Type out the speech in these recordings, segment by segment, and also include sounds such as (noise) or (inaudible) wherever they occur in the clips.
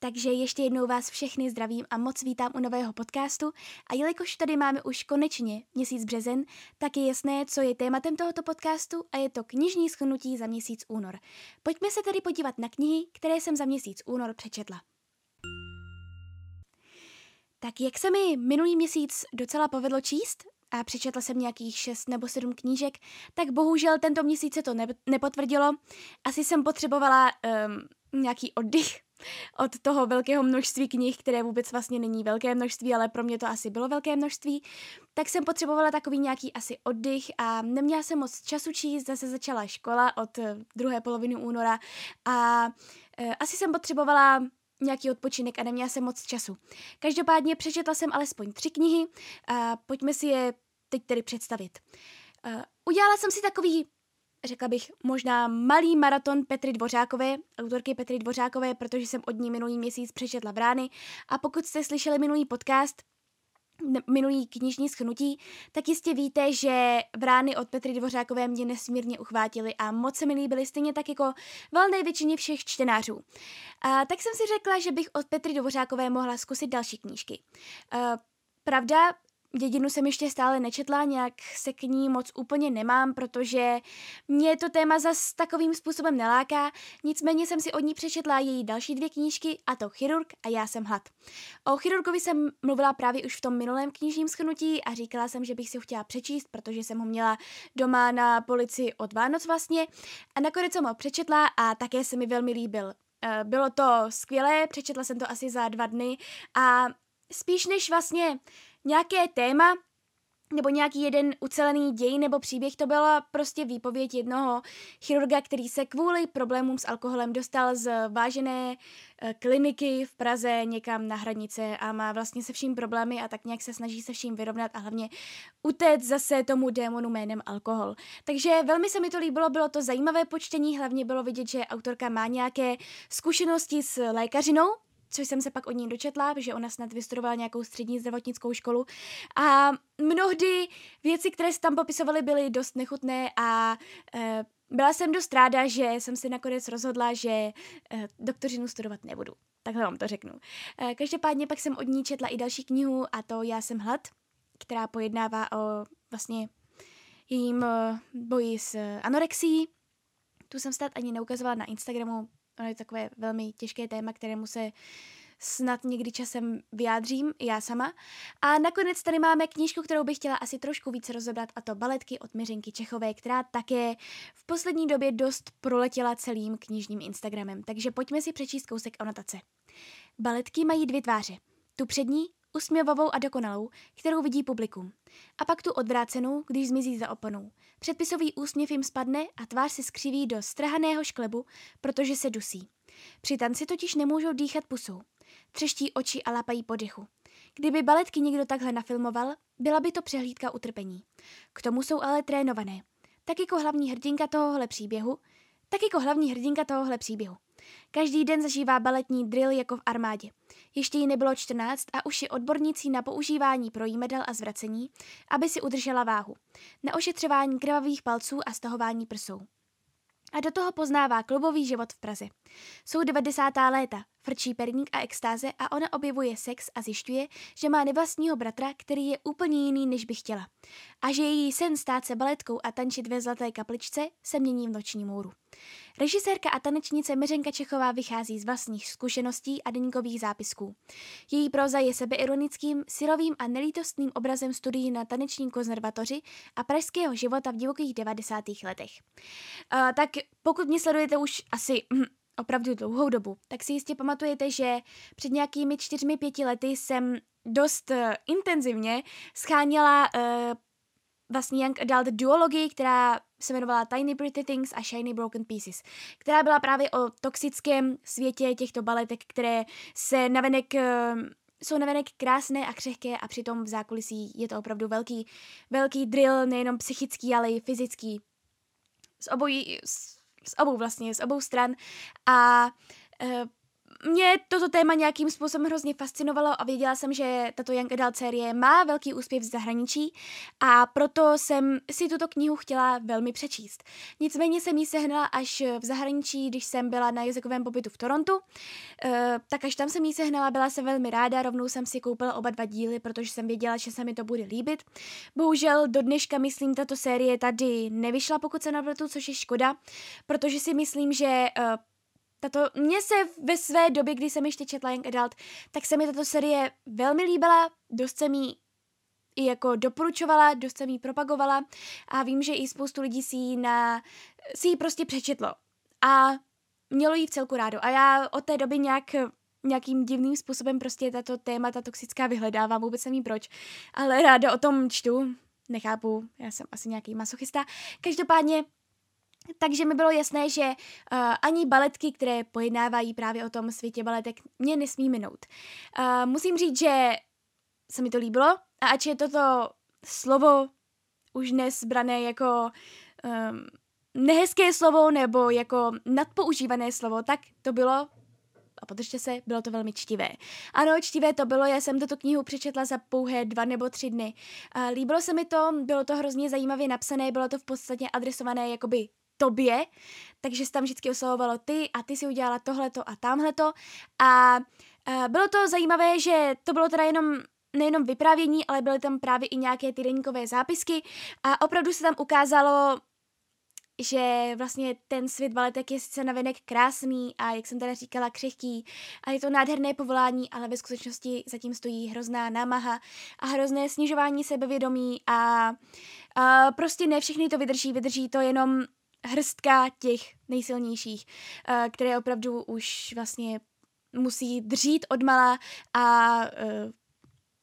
Takže ještě jednou vás všechny zdravím a moc vítám u nového podcastu a jelikož tady máme už konečně měsíc březen, tak je jasné, co je tématem tohoto podcastu a je to knižní schnutí za měsíc únor. Pojďme se tedy podívat na knihy, které jsem za měsíc únor přečetla. Tak jak se mi minulý měsíc docela povedlo číst, a přečetla jsem nějakých šest nebo sedm knížek, tak bohužel tento měsíc se to ne- nepotvrdilo. Asi jsem potřebovala um, nějaký oddych od toho velkého množství knih, které vůbec vlastně není velké množství, ale pro mě to asi bylo velké množství, tak jsem potřebovala takový nějaký asi oddych a neměla jsem moc času číst, zase začala škola od eh, druhé poloviny února a e, asi jsem potřebovala nějaký odpočinek a neměla jsem moc času. Každopádně přečetla jsem alespoň tři knihy a pojďme si je teď tedy představit. Uh, udělala jsem si takový řekla bych, možná malý maraton Petry Dvořákové, autorky Petry Dvořákové, protože jsem od ní minulý měsíc přečetla Vrány. A pokud jste slyšeli minulý podcast, minulý knižní schnutí, tak jistě víte, že Vrány od Petry Dvořákové mě nesmírně uchvátily a moc se mi líbily stejně tak jako valné většině všech čtenářů. A, tak jsem si řekla, že bych od Petry Dvořákové mohla zkusit další knížky. A, pravda, Dědinu jsem ještě stále nečetla, nějak se k ní moc úplně nemám, protože mě to téma zas takovým způsobem neláká, nicméně jsem si od ní přečetla její další dvě knížky, a to Chirurg a Já jsem hlad. O chirurgovi jsem mluvila právě už v tom minulém knižním schnutí a říkala jsem, že bych si ho chtěla přečíst, protože jsem ho měla doma na polici od Vánoc vlastně a nakonec jsem ho přečetla a také se mi velmi líbil. Eh, bylo to skvělé, přečetla jsem to asi za dva dny a spíš než vlastně nějaké téma, nebo nějaký jeden ucelený děj nebo příběh, to byla prostě výpověď jednoho chirurga, který se kvůli problémům s alkoholem dostal z vážené e, kliniky v Praze někam na hranice a má vlastně se vším problémy a tak nějak se snaží se vším vyrovnat a hlavně utéct zase tomu démonu jménem alkohol. Takže velmi se mi to líbilo, bylo to zajímavé počtení, hlavně bylo vidět, že autorka má nějaké zkušenosti s lékařinou, což jsem se pak od ní dočetla, že ona snad vystudovala nějakou střední zdravotnickou školu. A mnohdy věci, které se tam popisovaly, byly dost nechutné a e, byla jsem dost ráda, že jsem si nakonec rozhodla, že e, doktorinu studovat nebudu. Takhle vám to řeknu. E, každopádně pak jsem od ní četla i další knihu a to Já jsem hlad, která pojednává o vlastně jejím boji s anorexií. Tu jsem snad ani neukazovala na Instagramu, ono je takové velmi těžké téma, kterému se snad někdy časem vyjádřím, já sama. A nakonec tady máme knížku, kterou bych chtěla asi trošku více rozebrat, a to baletky od Miřinky Čechové, která také v poslední době dost proletěla celým knižním Instagramem. Takže pojďme si přečíst kousek anotace. Baletky mají dvě tváře. Tu přední usměvavou a dokonalou, kterou vidí publikum. A pak tu odvrácenou, když zmizí za oponou. Předpisový úsměv jim spadne a tvář se skřiví do strhaného šklebu, protože se dusí. Při tanci totiž nemůžou dýchat pusou. Třeští oči a lapají po dechu. Kdyby baletky někdo takhle nafilmoval, byla by to přehlídka utrpení. K tomu jsou ale trénované. Tak jako hlavní hrdinka tohohle příběhu, tak jako hlavní hrdinka tohohle příběhu. Každý den zažívá baletní drill jako v armádě. Ještě jí nebylo 14 a už je odbornící na používání projímedel a zvracení, aby si udržela váhu. Na ošetřování krvavých palců a stahování prsou. A do toho poznává klubový život v Praze. Jsou 90. léta, frčí perník a extáze a ona objevuje sex a zjišťuje, že má nevlastního bratra, který je úplně jiný, než by chtěla. A že její sen stát se baletkou a tančit ve Zlaté kapličce se mění v noční můru. Režisérka a tanečnice Miřenka Čechová vychází z vlastních zkušeností a deníkových zápisků. Její proza je sebeironickým, silovým a nelítostným obrazem studií na taneční konzervatoři a pražského života v divokých 90. letech. Uh, tak pokud mě sledujete už asi hm, opravdu dlouhou dobu, tak si jistě pamatujete, že před nějakými čtyřmi, pěti lety jsem dost uh, intenzivně scháněla uh, vlastně Young Adult duologii, která se jmenovala Tiny Pretty Things a Shiny Broken Pieces, která byla právě o toxickém světě těchto baletek, které se navenek eh, jsou navenek krásné a křehké a přitom v zákulisí je to opravdu velký, velký drill, nejenom psychický, ale i fyzický. z, obojí, z, z obou vlastně, z obou stran a uh, mě toto téma nějakým způsobem hrozně fascinovalo a věděla jsem, že tato Young Adult série má velký úspěch v zahraničí a proto jsem si tuto knihu chtěla velmi přečíst. Nicméně jsem ji sehnala až v zahraničí, když jsem byla na jazykovém pobytu v Torontu. Uh, tak až tam jsem ji sehnala, byla jsem velmi ráda, rovnou jsem si koupila oba dva díly, protože jsem věděla, že se mi to bude líbit. Bohužel do dneška, myslím, tato série tady nevyšla, pokud se navletu, což je škoda, protože si myslím, že uh, tato, mně se ve své době, kdy jsem ještě četla Young Adult, tak se mi tato série velmi líbila, dost jsem jí i jako doporučovala, dost jsem jí propagovala a vím, že i spoustu lidí si ji, na, si ji prostě přečetlo. A mělo jí v celku rádo. A já od té doby nějak nějakým divným způsobem prostě tato témata toxická vyhledávám, vůbec nevím proč, ale ráda o tom čtu, nechápu, já jsem asi nějaký masochista. Každopádně takže mi bylo jasné, že uh, ani baletky, které pojednávají právě o tom světě baletek, mě nesmí minout. Uh, musím říct, že se mi to líbilo a ač je toto slovo už dnes brané jako um, nehezké slovo nebo jako nadpoužívané slovo, tak to bylo a podržte se, bylo to velmi čtivé. Ano, čtivé to bylo, já jsem tuto knihu přečetla za pouhé dva nebo tři dny. Uh, líbilo se mi to, bylo to hrozně zajímavě napsané, bylo to v podstatě adresované jakoby tobě, takže se tam vždycky oslovovalo ty a ty si udělala tohleto a tamhleto. A uh, bylo to zajímavé, že to bylo teda jenom nejenom vyprávění, ale byly tam právě i nějaké ty deníkové zápisky. A opravdu se tam ukázalo, že vlastně ten svět baletek je sice navenek krásný a jak jsem teda říkala křehký a je to nádherné povolání, ale ve skutečnosti zatím stojí hrozná námaha a hrozné snižování sebevědomí a, a prostě ne všechny to vydrží, vydrží to jenom hrstka těch nejsilnějších, uh, které opravdu už vlastně musí dřít odmala a uh,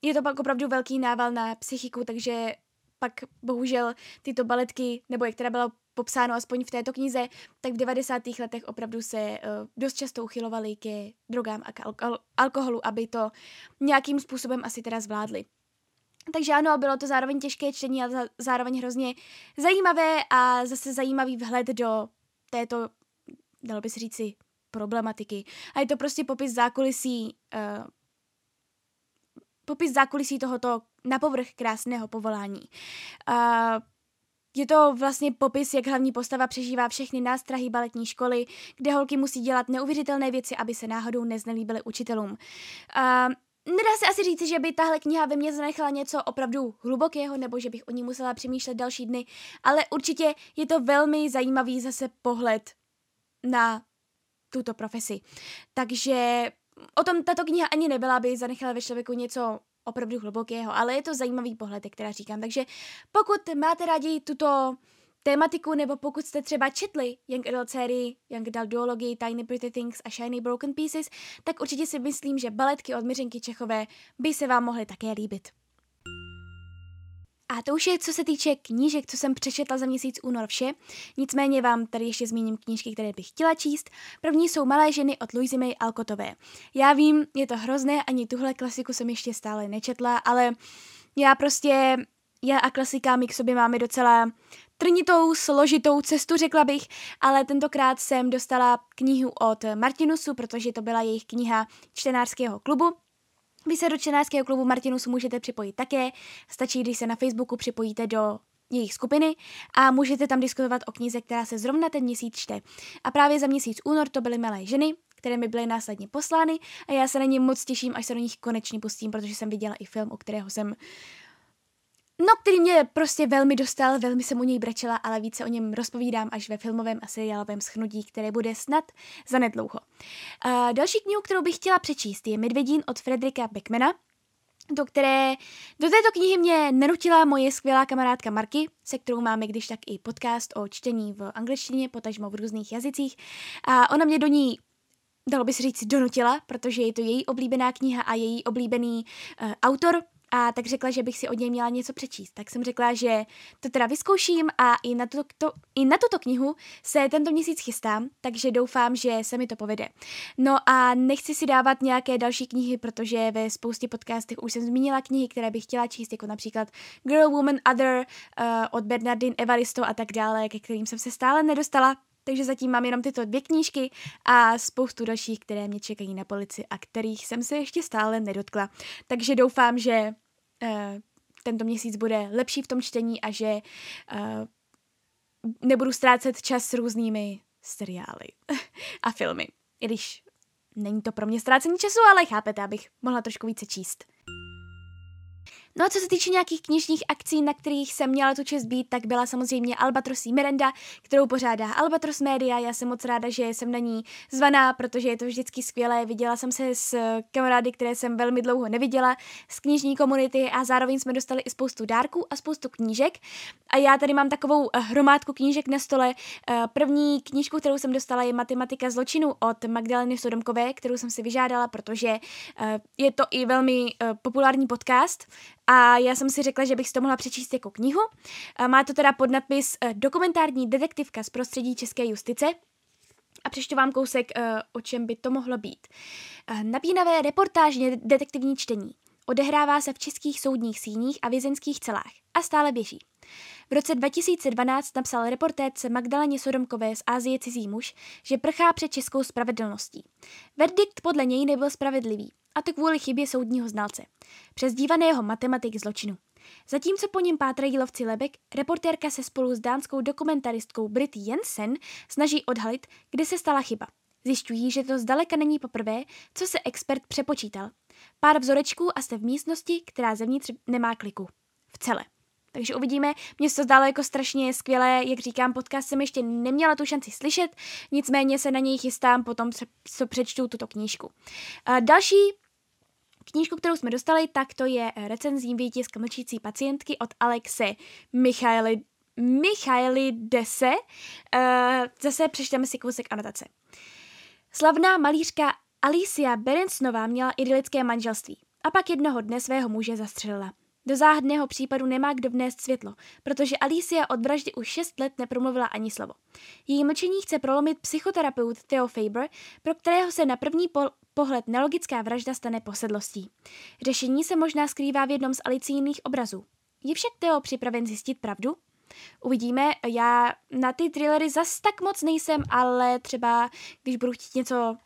je to pak opravdu velký nával na psychiku, takže pak bohužel tyto baletky, nebo jak teda bylo popsáno aspoň v této knize, tak v 90. letech opravdu se uh, dost často uchylovali ke drogám a k al- alkoholu, aby to nějakým způsobem asi teda zvládli. Takže ano, bylo to zároveň těžké čtení a zároveň hrozně zajímavé a zase zajímavý vhled do této, dalo by se říci, problematiky. A je to prostě popis zákulisí, uh, popis zákulisí tohoto na povrch krásného povolání. Uh, je to vlastně popis, jak hlavní postava přežívá všechny nástrahy baletní školy, kde holky musí dělat neuvěřitelné věci, aby se náhodou neznelíbily učitelům. Uh, Nedá se asi říct, že by tahle kniha ve mně zanechala něco opravdu hlubokého, nebo že bych o ní musela přemýšlet další dny, ale určitě je to velmi zajímavý zase pohled na tuto profesi. Takže o tom tato kniha ani nebyla, aby zanechala ve člověku něco opravdu hlubokého, ale je to zajímavý pohled, jak teda říkám. Takže pokud máte rádi tuto tématiku, nebo pokud jste třeba četli Young Adult sérii, Young Adult duologii, Tiny Pretty Things a Shiny Broken Pieces, tak určitě si myslím, že baletky od Miřenky Čechové by se vám mohly také líbit. A to už je, co se týče knížek, co jsem přečetla za měsíc únor vše. Nicméně vám tady ještě zmíním knížky, které bych chtěla číst. První jsou Malé ženy od Louisy May Alkotové. Já vím, je to hrozné, ani tuhle klasiku jsem ještě stále nečetla, ale já prostě, já a klasikámi k sobě máme docela trnitou, složitou cestu, řekla bych, ale tentokrát jsem dostala knihu od Martinusu, protože to byla jejich kniha čtenářského klubu. Vy se do čtenářského klubu Martinusu můžete připojit také, stačí, když se na Facebooku připojíte do jejich skupiny a můžete tam diskutovat o knize, která se zrovna ten měsíc čte. A právě za měsíc únor to byly Malé ženy, které mi byly následně poslány a já se na ně moc těším, až se do nich konečně pustím, protože jsem viděla i film, o kterého jsem No, který mě prostě velmi dostal, velmi jsem u něj brečela, ale více o něm rozpovídám až ve filmovém a seriálovém schnutí, které bude snad zanedlouho. Uh, další knihu, kterou bych chtěla přečíst, je Medvědín od Fredrika Beckmana, do které, do této knihy mě nenutila moje skvělá kamarádka Marky, se kterou máme když tak i podcast o čtení v angličtině, potažmo v různých jazycích. A ona mě do ní dalo by se říct, donutila, protože je to její oblíbená kniha a její oblíbený uh, autor, a tak řekla, že bych si od něj měla něco přečíst. Tak jsem řekla, že to teda vyzkouším a i na, to, to, i na tuto knihu se tento měsíc chystám, takže doufám, že se mi to povede. No a nechci si dávat nějaké další knihy, protože ve spoustě podcastech už jsem zmínila knihy, které bych chtěla číst, jako například Girl, Woman, Other uh, od Bernardine Evaristo a tak dále, ke kterým jsem se stále nedostala. Takže zatím mám jenom tyto dvě knížky a spoustu dalších, které mě čekají na polici a kterých jsem se ještě stále nedotkla. Takže doufám, že uh, tento měsíc bude lepší v tom čtení a že uh, nebudu ztrácet čas s různými seriály (laughs) a filmy. I když není to pro mě ztrácení času, ale chápete, abych mohla trošku více číst. No a co se týče nějakých knižních akcí, na kterých jsem měla tu čest být, tak byla samozřejmě Albatrosí Merenda, kterou pořádá Albatros Media. Já jsem moc ráda, že jsem na ní zvaná, protože je to vždycky skvělé. Viděla jsem se s kamarády, které jsem velmi dlouho neviděla z knižní komunity a zároveň jsme dostali i spoustu dárků a spoustu knížek. A já tady mám takovou eh, hromádku knížek na stole. Eh, první knížku, kterou jsem dostala, je Matematika zločinu od Magdaleny Sodomkové, kterou jsem si vyžádala, protože eh, je to i velmi populární podcast a já jsem si řekla, že bych si to mohla přečíst jako knihu. Má to teda podnadpis eh, Dokumentární detektivka z prostředí české justice. A přečtu vám kousek, eh, o čem by to mohlo být. Eh, napínavé reportážně detektivní čtení. Odehrává se v českých soudních síních a vězenských celách a stále běží. V roce 2012 napsal reportérce Magdaleně Sodomkové z Ázie cizí muž, že prchá před českou spravedlností. Verdikt podle něj nebyl spravedlivý a to kvůli chybě soudního znalce, přezdívaného matematik zločinu. Zatímco po něm pátrají lovci lebek, reportérka se spolu s dánskou dokumentaristkou Brit Jensen snaží odhalit, kde se stala chyba. Zjišťují, že to zdaleka není poprvé, co se expert přepočítal. Pár vzorečků a jste v místnosti, která zevnitř nemá kliku. V celé. Takže uvidíme. Mně se to zdálo jako strašně skvělé, jak říkám, podcast jsem ještě neměla tu šanci slyšet, nicméně se na něj chystám potom, co přečtu tuto knížku. další Knížku, kterou jsme dostali, tak to je recenzní výtisk mlčící pacientky od Alexe Michaeli, Michaeli Dese. Zase přečteme si kousek anotace. Slavná malířka Alicia Berensnová měla idylické manželství a pak jednoho dne svého muže zastřelila. Do záhadného případu nemá kdo vnést světlo, protože Alicia od vraždy už 6 let nepromluvila ani slovo. Její mlčení chce prolomit psychoterapeut Theo Faber, pro kterého se na první po- pohled nelogická vražda stane posedlostí. Řešení se možná skrývá v jednom z Alicijných obrazů. Je však Theo připraven zjistit pravdu? Uvidíme, já na ty thrillery zas tak moc nejsem, ale třeba když budu chtít něco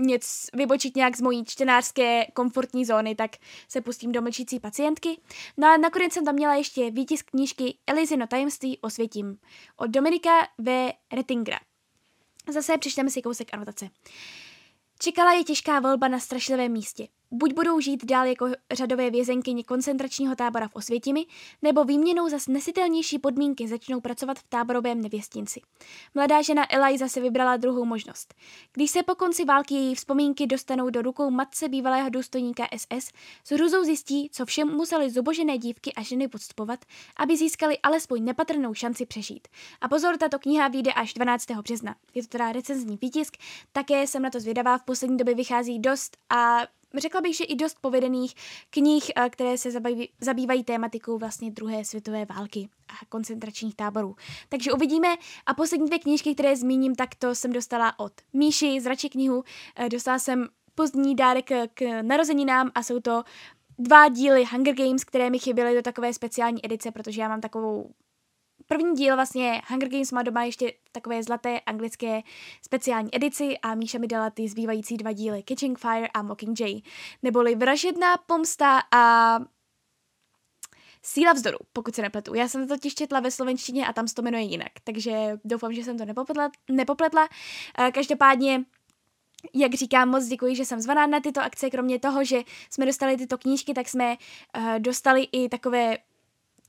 něco vybočit nějak z mojí čtenářské komfortní zóny, tak se pustím do mlčící pacientky. No a nakonec jsem tam měla ještě výtisk knížky Elizino tajemství o světím od Dominika V. Rettingera. Zase přečteme si kousek anotace. Čekala je těžká volba na strašlivém místě. Buď budou žít dál jako řadové vězenkyně koncentračního tábora v Osvětimi, nebo výměnou za snesitelnější podmínky začnou pracovat v táborovém nevěstinci. Mladá žena Eliza se vybrala druhou možnost. Když se po konci války její vzpomínky dostanou do rukou matce bývalého důstojníka SS, s hruzou zjistí, co všem museli zubožené dívky a ženy podstupovat, aby získali alespoň nepatrnou šanci přežít. A pozor, tato kniha vyjde až 12. března. Je to teda recenzní výtisk, také jsem na to zvědavá, v poslední době vychází dost a řekla bych, že i dost povedených knih, eh, které se zabývají, zabývají tématikou vlastně druhé světové války a koncentračních táborů. Takže uvidíme. A poslední dvě knížky, které zmíním, tak to jsem dostala od Míši z Rači knihu. Eh, dostala jsem pozdní dárek k narozeninám a jsou to dva díly Hunger Games, které mi chyběly do takové speciální edice, protože já mám takovou První díl vlastně Hunger Games má doma ještě takové zlaté anglické speciální edici a Míša mi dala ty zbývající dva díly Catching Fire a Mockingjay, neboli Vražedná pomsta a Síla vzdoru, pokud se nepletu. Já jsem to totiž četla ve slovenštině a tam se to jmenuje jinak, takže doufám, že jsem to nepopletla. nepopletla. Eh, každopádně jak říkám, moc děkuji, že jsem zvaná na tyto akce. Kromě toho, že jsme dostali tyto knížky, tak jsme uh, dostali i takové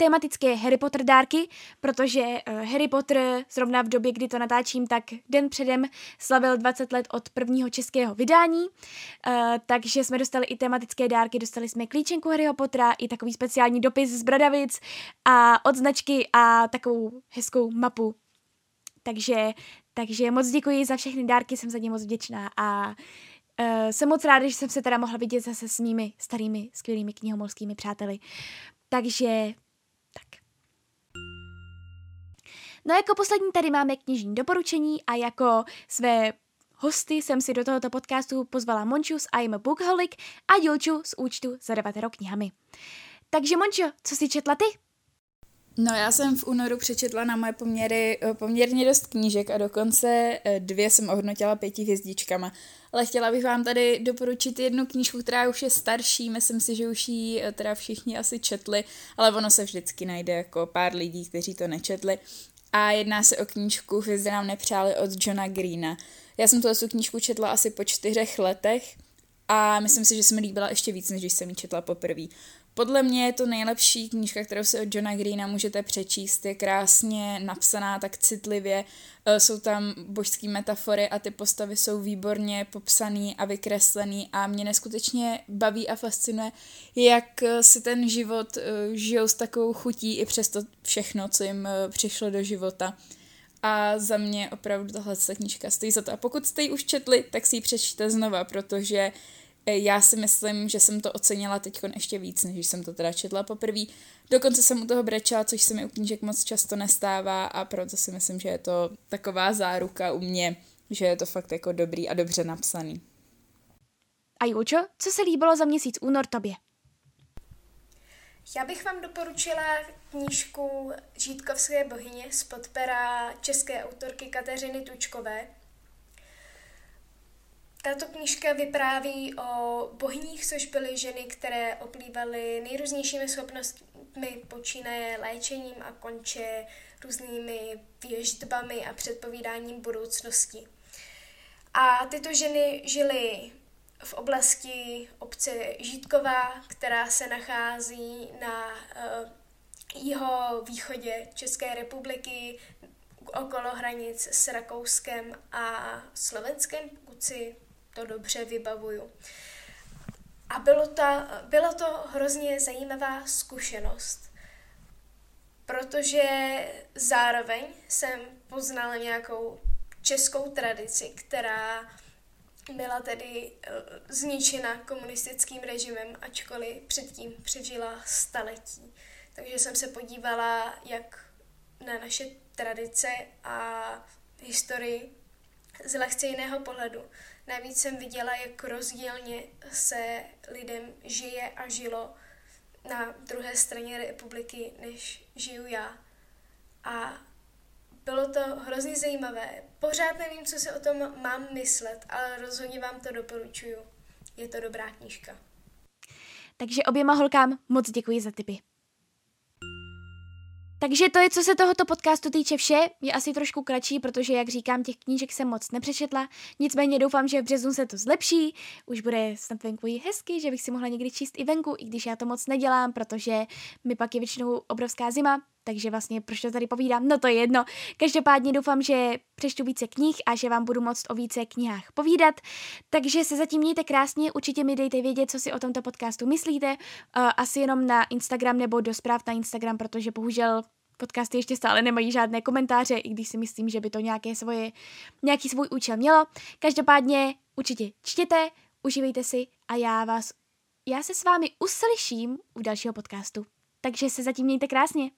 tematické Harry Potter dárky, protože uh, Harry Potter zrovna v době, kdy to natáčím, tak den předem slavil 20 let od prvního českého vydání, uh, takže jsme dostali i tematické dárky, dostali jsme klíčenku Harryho Pottera, i takový speciální dopis z Bradavic a odznačky a takovou hezkou mapu. Takže, takže moc děkuji za všechny dárky, jsem za ně moc vděčná a uh, jsem moc ráda, že jsem se teda mohla vidět zase s mými starými, skvělými knihomolskými přáteli. Takže tak. No jako poslední tady máme knižní doporučení a jako své hosty jsem si do tohoto podcastu pozvala Monču z I'm a Bookholic a Julču z účtu Zadavatero knihami. Takže Mončo, co si četla ty? No já jsem v únoru přečetla na moje poměry eh, poměrně dost knížek a dokonce eh, dvě jsem ohodnotila pěti hvězdičkama. Ale chtěla bych vám tady doporučit jednu knížku, která už je starší, myslím si, že už ji eh, teda všichni asi četli, ale ono se vždycky najde jako pár lidí, kteří to nečetli. A jedná se o knížku Hvězdy nám nepřáli od Johna Greena. Já jsem tu knížku četla asi po čtyřech letech a myslím si, že se mi líbila ještě víc, než když jsem ji četla poprvé. Podle mě je to nejlepší knížka, kterou si od Johna Greena můžete přečíst. Je krásně napsaná, tak citlivě. E, jsou tam božské metafory a ty postavy jsou výborně popsaný a vykreslený a mě neskutečně baví a fascinuje, jak si ten život e, žijou s takovou chutí i přes to všechno, co jim přišlo do života. A za mě opravdu tahle knížka stojí za to. A pokud jste ji už četli, tak si ji přečtěte znova, protože já si myslím, že jsem to ocenila teď ještě víc, než jsem to teda četla poprvé. Dokonce jsem u toho brečela, což se mi u knížek moc často nestává a proto si myslím, že je to taková záruka u mě, že je to fakt jako dobrý a dobře napsaný. A Jučo, co se líbilo za měsíc únor tobě? Já bych vám doporučila knížku Žítkovské bohyně z podpera české autorky Kateřiny Tučkové. Tato knížka vypráví o bohyních, což byly ženy, které oplývaly nejrůznějšími schopnostmi, počínaje léčením a konče různými věždbami a předpovídáním budoucnosti. A tyto ženy žily v oblasti obce Žítková, která se nachází na uh, jeho východě České republiky, okolo hranic s Rakouskem a Slovenskem, pokud si to dobře vybavuju. A bylo to, bylo to hrozně zajímavá zkušenost, protože zároveň jsem poznala nějakou českou tradici, která byla tedy uh, zničena komunistickým režimem, ačkoliv předtím přežila staletí. Takže jsem se podívala jak na naše tradice a historii z lehce jiného pohledu. Navíc jsem viděla, jak rozdílně se lidem žije a žilo na druhé straně republiky, než žiju já. A bylo to hrozně zajímavé. Pořád nevím, co si o tom mám myslet, ale rozhodně vám to doporučuju. Je to dobrá knížka. Takže oběma holkám moc děkuji za tipy. Takže to je, co se tohoto podcastu týče vše. Je asi trošku kratší, protože, jak říkám, těch knížek jsem moc nepřečetla. Nicméně doufám, že v březnu se to zlepší. Už bude snad venku i hezky, že bych si mohla někdy číst i venku, i když já to moc nedělám, protože mi pak je většinou obrovská zima. Takže vlastně proč to tady povídám? No to je jedno. Každopádně doufám, že přečtu více knih a že vám budu moct o více knihách povídat. Takže se zatím mějte krásně, určitě mi dejte vědět, co si o tomto podcastu myslíte. Uh, asi jenom na Instagram nebo do zpráv na Instagram, protože bohužel podcasty ještě stále nemají žádné komentáře, i když si myslím, že by to nějaké svoje, nějaký svůj účel mělo. Každopádně určitě čtěte, užívejte si a já vás, já se s vámi uslyším u dalšího podcastu. Takže se zatím mějte krásně.